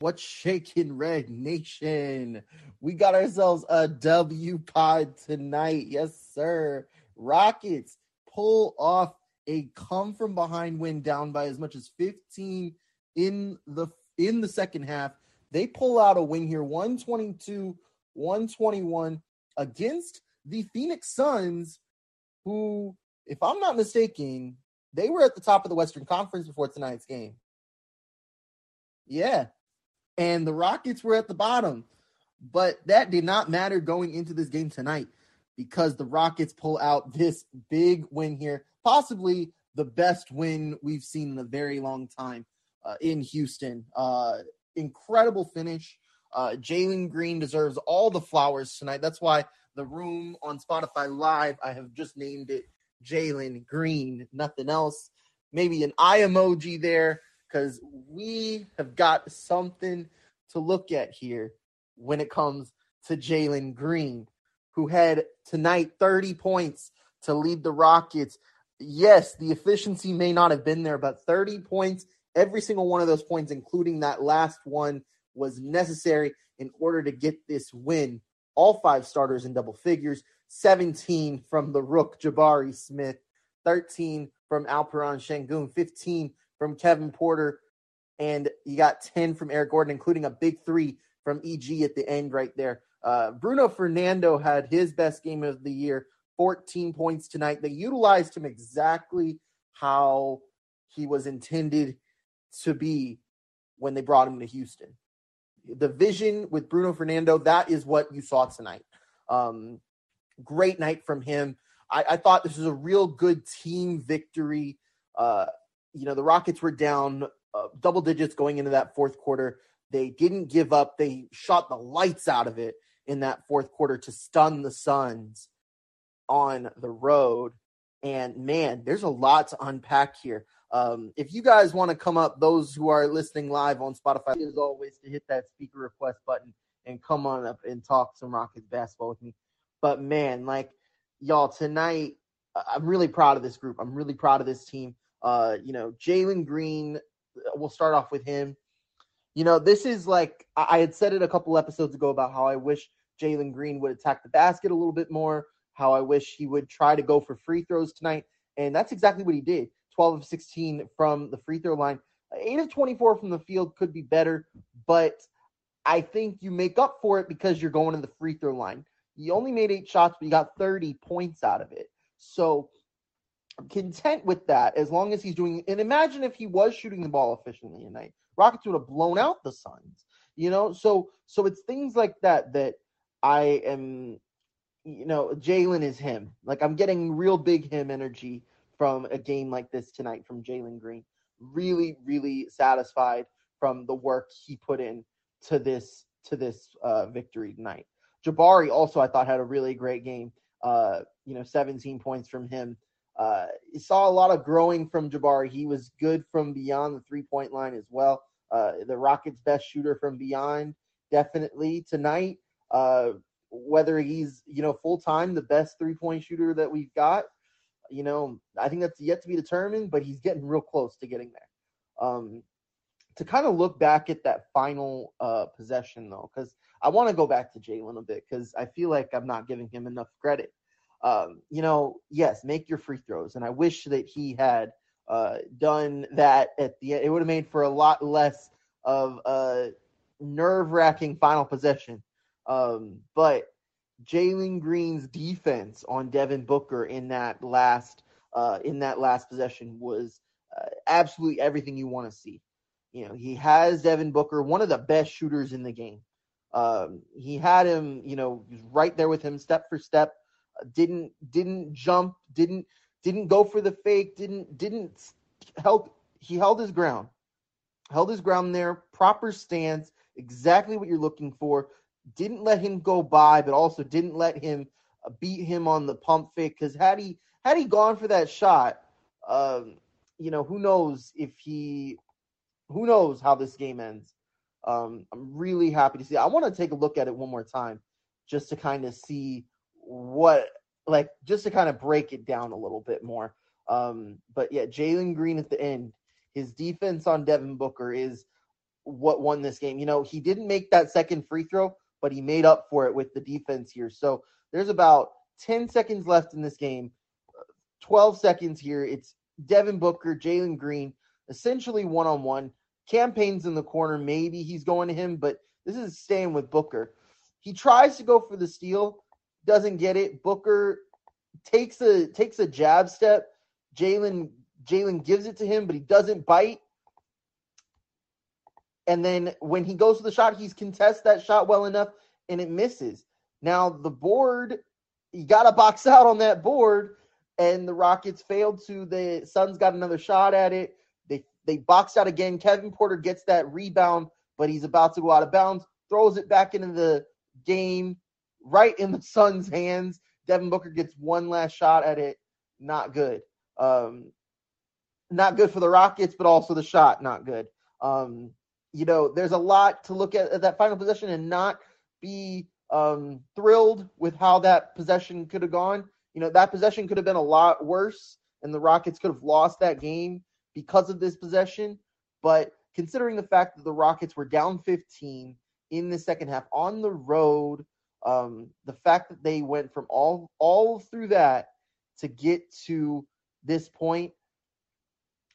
What's shaking, Red Nation? We got ourselves a W pod tonight. Yes, sir. Rockets pull off a come from behind win down by as much as 15 in the in the second half. They pull out a win here 122 121 against the Phoenix Suns who if I'm not mistaken, they were at the top of the Western Conference before tonight's game. Yeah, and the Rockets were at the bottom. But that did not matter going into this game tonight because the Rockets pull out this big win here, possibly the best win we've seen in a very long time uh, in Houston. Uh, incredible finish. Uh, Jalen Green deserves all the flowers tonight. That's why the room on Spotify Live, I have just named it Jalen Green, nothing else. Maybe an eye emoji there because we have got something to look at here when it comes to Jalen Green, who had tonight 30 points to lead the Rockets. Yes, the efficiency may not have been there, but 30 points, every single one of those points, including that last one, was necessary in order to get this win. All five starters in double figures 17 from the Rook Jabari Smith, 13 from Alperen Sengun, 15 from Kevin Porter, and you got 10 from Eric Gordon, including a big three from EG at the end right there. Uh, Bruno Fernando had his best game of the year, 14 points tonight. They utilized him exactly how he was intended to be when they brought him to Houston. The vision with Bruno Fernando, that is what you saw tonight. Um, great night from him. I, I, thought this was a real good team victory. Uh, you know, the Rockets were down uh, double digits going into that fourth quarter. They didn't give up. They shot the lights out of it in that fourth quarter to stun the Suns on the road. And man, there's a lot to unpack here. Um, if you guys want to come up, those who are listening live on Spotify, as always, to hit that speaker request button and come on up and talk some Rockets basketball with me. But man, like y'all tonight, I'm really proud of this group. I'm really proud of this team. Uh, you know, Jalen Green, uh, we'll start off with him. You know, this is like I had said it a couple episodes ago about how I wish Jalen Green would attack the basket a little bit more, how I wish he would try to go for free throws tonight. And that's exactly what he did. 12 of 16 from the free throw line. 8 of 24 from the field could be better, but I think you make up for it because you're going to the free throw line. You only made eight shots, but you got 30 points out of it. So content with that as long as he's doing. And imagine if he was shooting the ball efficiently tonight. Rockets would have blown out the Suns. You know, so so it's things like that that I am. You know, Jalen is him. Like I'm getting real big him energy from a game like this tonight from Jalen Green. Really, really satisfied from the work he put in to this to this uh, victory tonight. Jabari also I thought had a really great game. Uh, you know, 17 points from him. Uh, you saw a lot of growing from Jabari. He was good from beyond the three point line as well. Uh, the Rockets' best shooter from beyond, definitely tonight. Uh, whether he's you know full time the best three point shooter that we've got, you know, I think that's yet to be determined, but he's getting real close to getting there. Um, to kind of look back at that final uh, possession, though, because I want to go back to Jalen a bit because I feel like I'm not giving him enough credit. Um, you know, yes, make your free throws, and I wish that he had uh, done that at the end. It would have made for a lot less of a nerve wracking final possession. Um, but Jalen Green's defense on Devin Booker in that last uh, in that last possession was uh, absolutely everything you want to see. You know, he has Devin Booker, one of the best shooters in the game. Um, he had him, you know, right there with him, step for step. Didn't didn't jump, didn't didn't go for the fake, didn't didn't help. He held his ground, held his ground there, proper stance, exactly what you're looking for didn't let him go by, but also didn't let him uh, beat him on the pump fake. Because had he had he gone for that shot, um, you know, who knows if he, who knows how this game ends. Um, I'm really happy to see. I want to take a look at it one more time, just to kind of see what, like, just to kind of break it down a little bit more. Um, but yeah, Jalen Green at the end, his defense on Devin Booker is what won this game. You know, he didn't make that second free throw, but he made up for it with the defense here. So there's about 10 seconds left in this game, 12 seconds here. It's Devin Booker, Jalen Green, essentially one on one. Cam Payne's in the corner. Maybe he's going to him, but this is staying with Booker. He tries to go for the steal, doesn't get it. Booker takes a takes a jab step. Jalen Jalen gives it to him, but he doesn't bite. And then when he goes to the shot, he's contest that shot well enough and it misses. Now the board, you got to box out on that board, and the Rockets failed to. The Suns got another shot at it. They they boxed out again. Kevin Porter gets that rebound, but he's about to go out of bounds. Throws it back into the game, right in the Suns' hands. Devin Booker gets one last shot at it. Not good. Um, not good for the Rockets, but also the shot not good. Um, you know, there's a lot to look at, at that final possession and not be um, thrilled with how that possession could have gone. You know, that possession could have been a lot worse, and the Rockets could have lost that game because of this possession. But considering the fact that the Rockets were down 15 in the second half on the road, um, the fact that they went from all all through that to get to this point,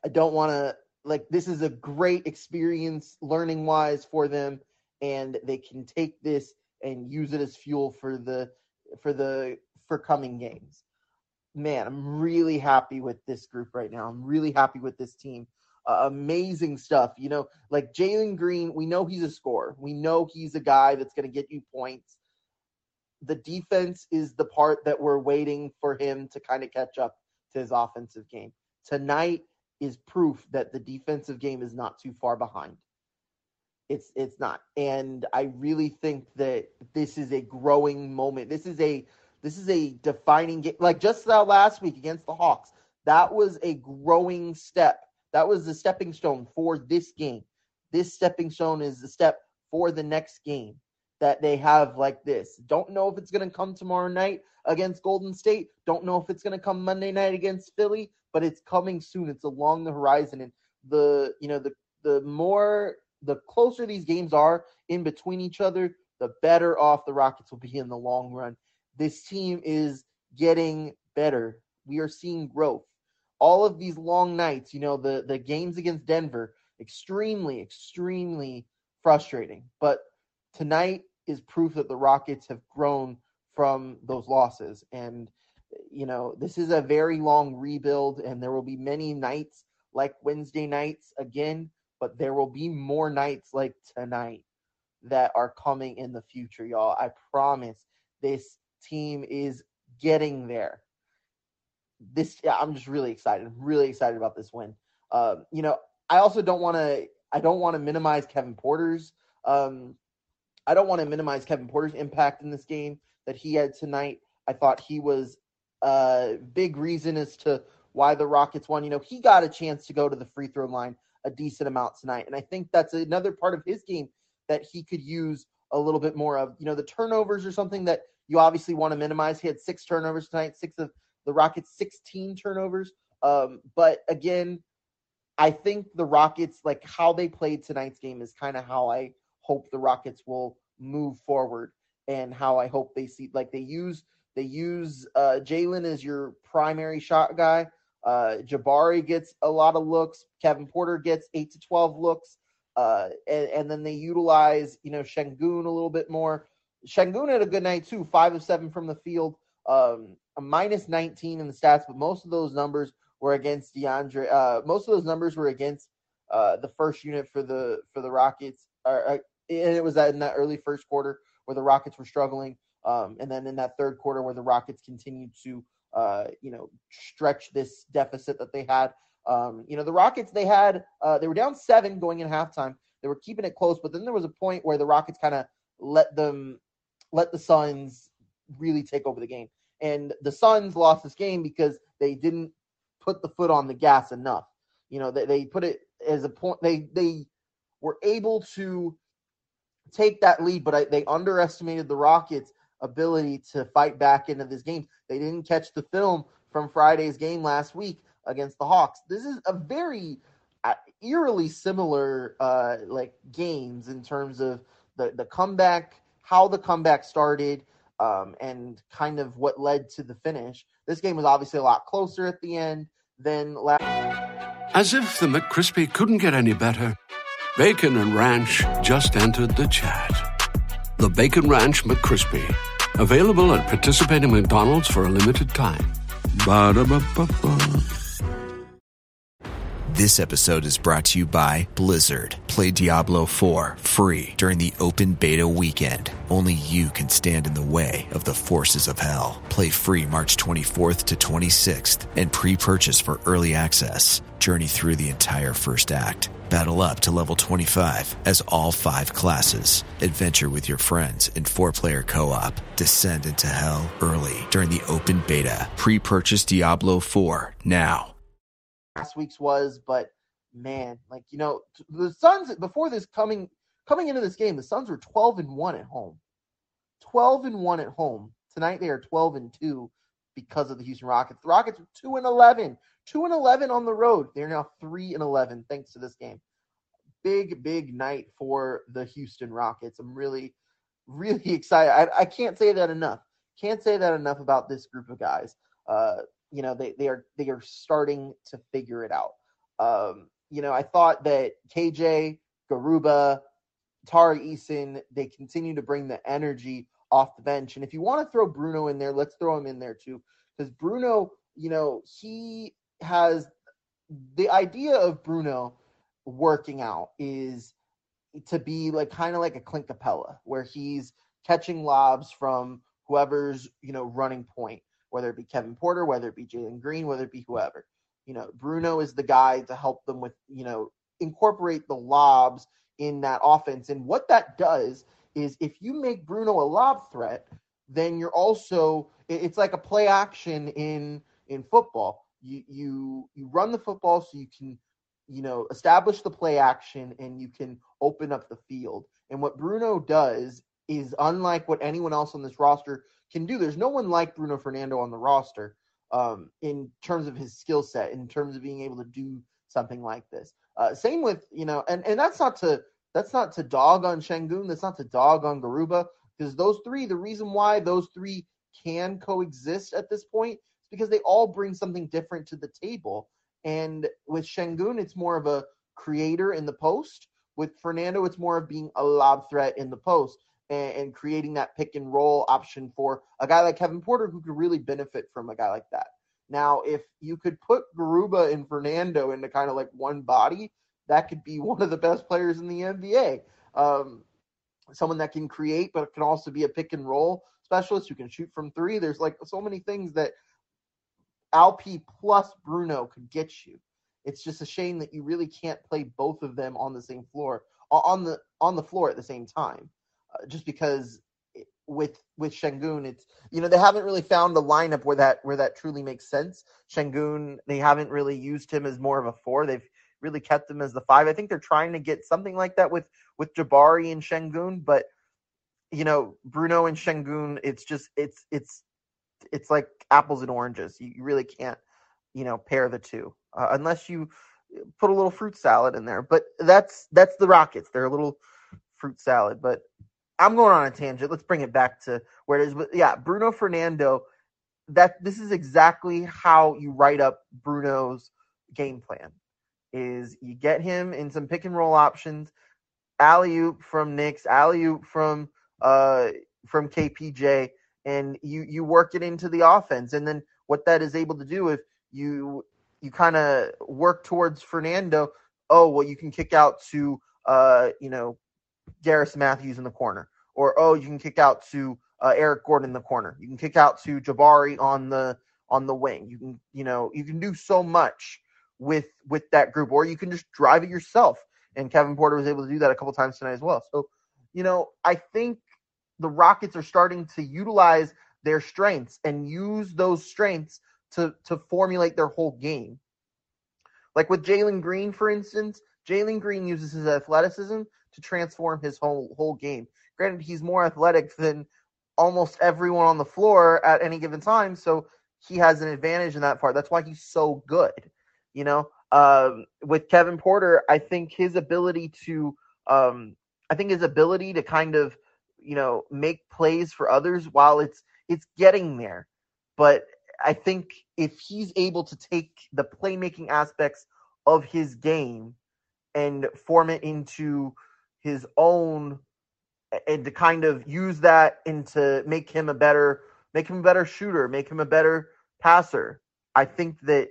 I don't want to like this is a great experience learning wise for them and they can take this and use it as fuel for the for the for coming games. Man, I'm really happy with this group right now. I'm really happy with this team. Uh, amazing stuff. You know, like Jalen Green, we know he's a scorer. We know he's a guy that's going to get you points. The defense is the part that we're waiting for him to kind of catch up to his offensive game. Tonight is proof that the defensive game is not too far behind. It's it's not. And I really think that this is a growing moment. This is a this is a defining game. Like just that last week against the Hawks, that was a growing step. That was the stepping stone for this game. This stepping stone is the step for the next game that they have like this. Don't know if it's going to come tomorrow night against Golden State. Don't know if it's going to come Monday night against Philly, but it's coming soon. It's along the horizon and the you know the the more the closer these games are in between each other, the better off the Rockets will be in the long run. This team is getting better. We are seeing growth. All of these long nights, you know, the the games against Denver, extremely extremely frustrating. But tonight is proof that the Rockets have grown from those losses. And, you know, this is a very long rebuild, and there will be many nights like Wednesday nights again, but there will be more nights like tonight that are coming in the future, y'all. I promise this team is getting there. This, yeah, I'm just really excited. Really excited about this win. Uh, you know, I also don't want to. I don't want to minimize Kevin Porter's um, I don't want to minimize Kevin Porter's impact in this game that he had tonight. I thought he was a big reason as to why the Rockets won. You know, he got a chance to go to the free throw line a decent amount tonight. And I think that's another part of his game that he could use a little bit more of. You know, the turnovers are something that you obviously want to minimize. He had six turnovers tonight, six of the Rockets' 16 turnovers. Um, but again, I think the Rockets, like how they played tonight's game, is kind of how I hope the Rockets will move forward and how I hope they see like they use they use uh, Jalen as your primary shot guy. Uh, Jabari gets a lot of looks. Kevin Porter gets eight to twelve looks, uh, and, and, then they utilize you know Sengun a little bit more. Sengun had a good night too, five of seven from the field, um, a minus nineteen in the stats, but most of those numbers were against DeAndre. Uh, most of those numbers were against uh, the first unit for the for the Rockets, or, uh, and it was that in that early first quarter where the Rockets were struggling, um, and then in that third quarter where the Rockets continued to, uh, you know, stretch this deficit that they had. Um, you know, the Rockets they had uh, they were down seven going in halftime. They were keeping it close, but then there was a point where the Rockets kind of let them let the Suns really take over the game, and the Suns lost this game because they didn't put the foot on the gas enough. You know, they, they put it as a point. They they were able to take that lead, but I, they underestimated the Rockets' ability to fight back into this game. They didn't catch the film from Friday's game last week against the Hawks. This is a very uh, eerily similar uh, like games in terms of the the comeback, how the comeback started, um, and kind of what led to the finish. This game was obviously a lot closer at the end than last. As if the McCrispy couldn't get any better. Bacon and Ranch just entered the chat. The Bacon Ranch McCrispy, available at participating McDonald's for a limited time. Ba-da-ba-ba-ba. This episode is brought to you by Blizzard. Play Diablo 4 free during the open beta weekend. Only you can stand in the way of the forces of hell. Play free March 24th to 26th and pre-purchase for early access. Journey through the entire first act Battle up to level 25 as all five classes. Adventure with your friends in four player co op. Descend into hell early during the open beta. Pre purchase Diablo 4 now. Last week's was, but man, like, you know, the Suns, before this coming coming into this game, the Suns were 12 and 1 at home. 12 and 1 at home. Tonight they are 12 and 2 because of the Houston Rockets. The Rockets are 2 and 11 two and eleven on the road. They're now three and eleven thanks to this game. Big, big night for the Houston Rockets. I'm really, really excited. I, I can't say that enough. Can't say that enough about this group of guys. Uh, you know, they they are they are starting to figure it out. Um, you know, I thought that KJ, Garuba, Tari Eason, they continue to bring the energy off the bench. And if you want to throw Bruno in there, let's throw him in there too. Because Bruno, you know, he has the idea of Bruno working out is to be like kind of like a Clint Capela, where he's catching lobs from whoever's, you know, running point, whether it be Kevin Porter, whether it be Jalen Green, whether it be whoever. You know, Bruno is the guy to help them with, you know, incorporate the lobs in that offense. And what that does is if you make Bruno a lob threat, then you're also it's like a play action in in football. You you you run the football so you can you know establish the play action and you can open up the field. And what Bruno does is unlike what anyone else on this roster can do. There's no one like Bruno Fernando on the roster um, in terms of his skill set, in terms of being able to do something like this. Uh, same with you know, and and that's not to that's not to dog on Sengun. That's not to dog on Garuba because those three. The reason why those three can coexist at this point is because they all bring something different to the table. And with Sengun, it's more of a creator in the post. With Fernando, it's more of being a lob threat in the post and, creating that pick and roll option for a guy like Kevin Porter who could really benefit from a guy like that. Now, if you could put Garuba and Fernando into kind of like one body, that could be one of the best players in the NBA. Um, someone that can create, but can also be a pick and roll specialist who can shoot from three. There's like so many things that Alp plus Bruno could get you. It's just a shame that you really can't play both of them on the same floor on the on the floor at the same time, just because with with Sengun, it's you know they haven't really found a lineup where that where that truly makes sense. Sengun, they haven't really used him as more of a four. They've really kept him as the five. I think they're trying to get something like that with with Jabari and Sengun, but you know Bruno and Sengun, it's just it's it's it's like apples and oranges. You, you really can't you know pair the two uh, unless you put a little fruit salad in there. But that's that's the Rockets. They're a little fruit salad, but I'm going on a tangent. Let's bring it back to where it is. But yeah, Bruno Fernando. That this is exactly how you write up Bruno's game plan. Is you get him in some pick and roll options, alley oop from Nix, alley oop from uh from KPJ, and you you work it into the offense. And then what that is able to do if you you kind of work towards Fernando. Oh well, you can kick out to uh you know Garrison Matthews in the corner, or oh, you can kick out to uh, Eric Gordon in the corner. You can kick out to Jabari on the on the wing. You can you know you can do so much with with that group, or you can just drive it yourself. And Kevin Porter was able to do that a couple times tonight as well. So, you know, I think the Rockets are starting to utilize their strengths and use those strengths to to formulate their whole game. Like with Jalen Green, for instance, Jalen Green uses his athleticism to transform his whole whole game. Granted, he's more athletic than almost everyone on the floor at any given time, so he has an advantage in that part. That's why he's so good. You know, um, with Kevin Porter, I think his ability to, um, I think his ability to kind of, you know, make plays for others while it's it's getting there. But I think if he's able to take the playmaking aspects of his game and form it into his own and to kind of use that and to make him a better make him a better shooter, make him a better passer. I think that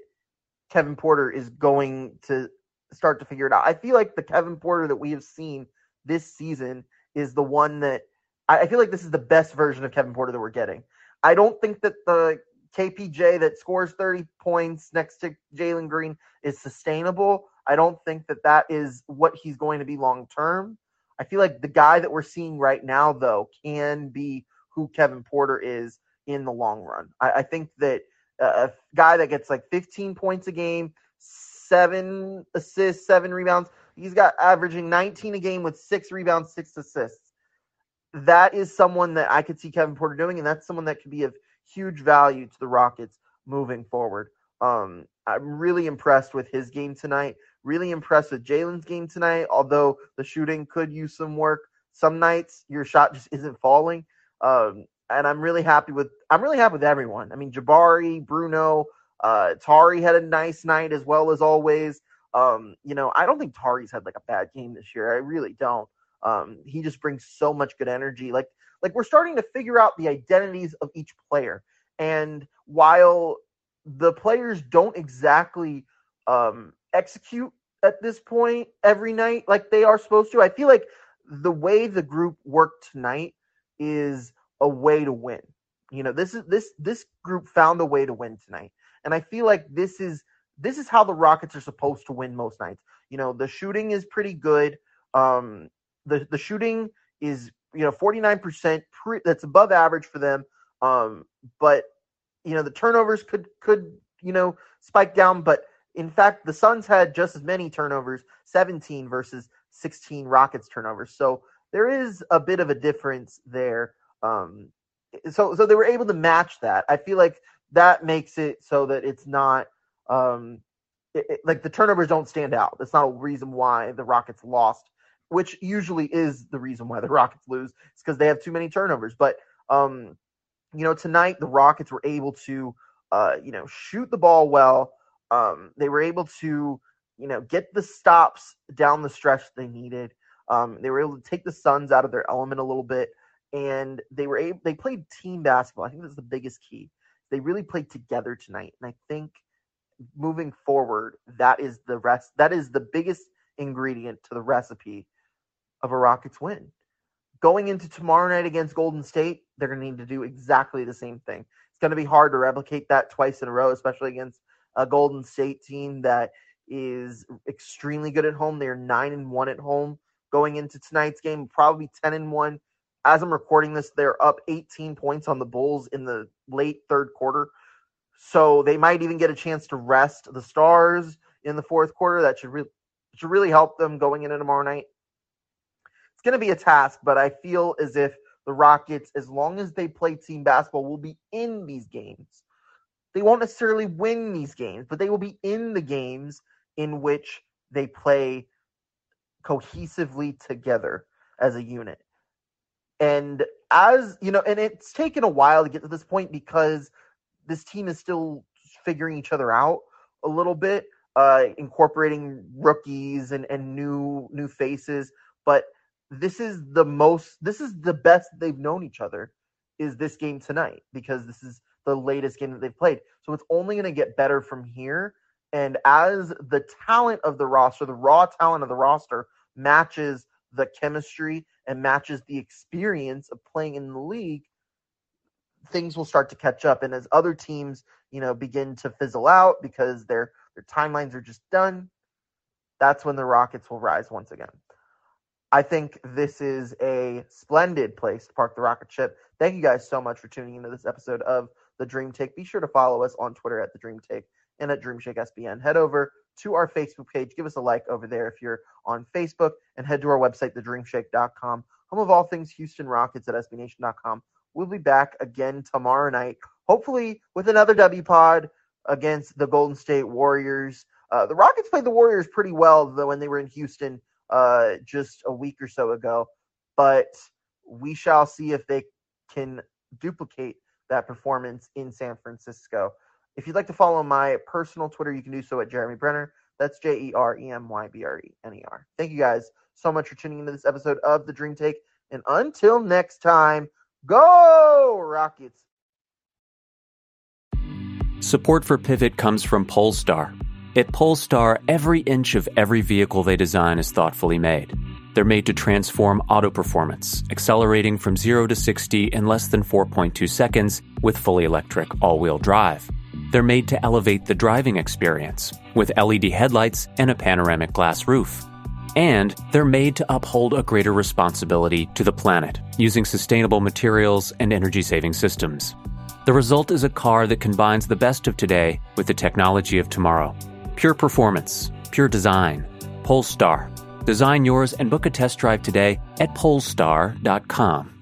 Kevin Porter is going to start to figure it out. I feel like the Kevin Porter that we have seen this season is the one that I feel like this is the best version of Kevin Porter that we're getting. I don't think that the KPJ that scores 30 points next to Jalen Green is sustainable. I don't think that that is what he's going to be long term. I feel like the guy that we're seeing right now, though, can be who Kevin Porter is in the long run. I, I think that a guy that gets like 15 points a game, seven assists, seven rebounds, he's got averaging 19 a game with six rebounds, six assists. That is someone that I could see Kevin Porter doing, and that's someone that could be of huge value to the Rockets moving forward. Um, I'm really impressed with his game tonight. Really impressed with Jalen's game tonight, although the shooting could use some work. Some nights your shot just isn't falling. Um, and I'm really happy with I'm really happy with everyone. I mean, Jabari, Bruno, uh, Tari had a nice night as well as always. Um, you know, I don't think Tari's had like a bad game this year. I really don't. Um, he just brings so much good energy. Like like we're starting to figure out the identities of each player. And while the players don't exactly um, execute at this point every night like they are supposed to, I feel like the way the group worked tonight is a way to win. You know, this is this this group found a way to win tonight. And I feel like this is this is how the Rockets are supposed to win most nights. You know, the shooting is pretty good. Um the the shooting is, you know, 49% pre- that's above average for them. Um but you know, the turnovers could could, you know, spike down, but in fact, the Suns had just as many turnovers, 17 versus 16 Rockets turnovers. So there is a bit of a difference there. Um, so so they were able to match that. I feel like that makes it so that it's not um, it, it, like the turnovers don't stand out. That's not a reason why the Rockets lost, which usually is the reason why the Rockets lose. It's because they have too many turnovers. But um, you know, tonight the Rockets were able to uh, you know shoot the ball well. Um, they were able to you know get the stops down the stretch they needed. Um, they were able to take the Suns out of their element a little bit and they were able they played team basketball. I think that's the biggest key. They really played together tonight, and I think moving forward, that is the rest. That is the biggest ingredient to the recipe of a Rockets win. Going into tomorrow night against Golden State, they're going to need to do exactly the same thing. It's going to be hard to replicate that twice in a row, especially against a Golden State team that is extremely good at home. They're nine and one at home going into tonight's game, probably ten and one as I'm recording this, they're up 18 points on the Bulls in the late third quarter. So they might even get a chance to rest the Stars in the fourth quarter. That should really should really help them going into tomorrow night. It's going to be a task, but I feel as if the Rockets, as long as they play team basketball, will be in these games. They won't necessarily win these games, but they will be in the games in which they play cohesively together as a unit. And as you know, and it's taken a while to get to this point because this team is still figuring each other out a little bit, uh, incorporating rookies and, and new new faces. But this is the most this is the best they've known each other is this game tonight because this is the latest game that they've played. So it's only going to get better from here. And as the talent of the roster, the raw talent of the roster matches the chemistry and matches the experience of playing in the league, things will start to catch up. And as other teams, you know, begin to fizzle out because their their timelines are just done, that's when the Rockets will rise once again. I think this is a splendid place to park the rocket ship. Thank you guys so much for tuning into this episode of the Dream Shake. Be sure to follow us on Twitter at the Dream Shake and at Dreamshake SBN. Head over to our Facebook page. Give us a like over there if you're on Facebook, and head to our website, thedreamshake.com. Home of all things Houston Rockets at SBNation.com. We'll be back again tomorrow night, hopefully with another W pod against the Golden State Warriors. Uh, the Rockets played the Warriors pretty well though when they were in Houston uh, just a week or so ago, but we shall see if they can duplicate that performance in San Francisco. If you'd like to follow my personal Twitter, you can do so at Jeremy Brener. That's J E R E M Y B R E N E R. Thank you guys so much for tuning into this episode of The Dream Shake. And until next time, go Rockets. Support for Pivot comes from Polestar. At Polestar, every inch of every vehicle they design is thoughtfully made. They're made to transform auto performance, accelerating from 0 to 60 in less than 4.2 seconds with fully electric all wheel drive. They're made to elevate the driving experience with LED headlights and a panoramic glass roof. And they're made to uphold a greater responsibility to the planet using sustainable materials and energy saving systems. The result is a car that combines the best of today with the technology of tomorrow. Pure performance, pure design. Polestar. Design yours and book a test drive today at polestar.com.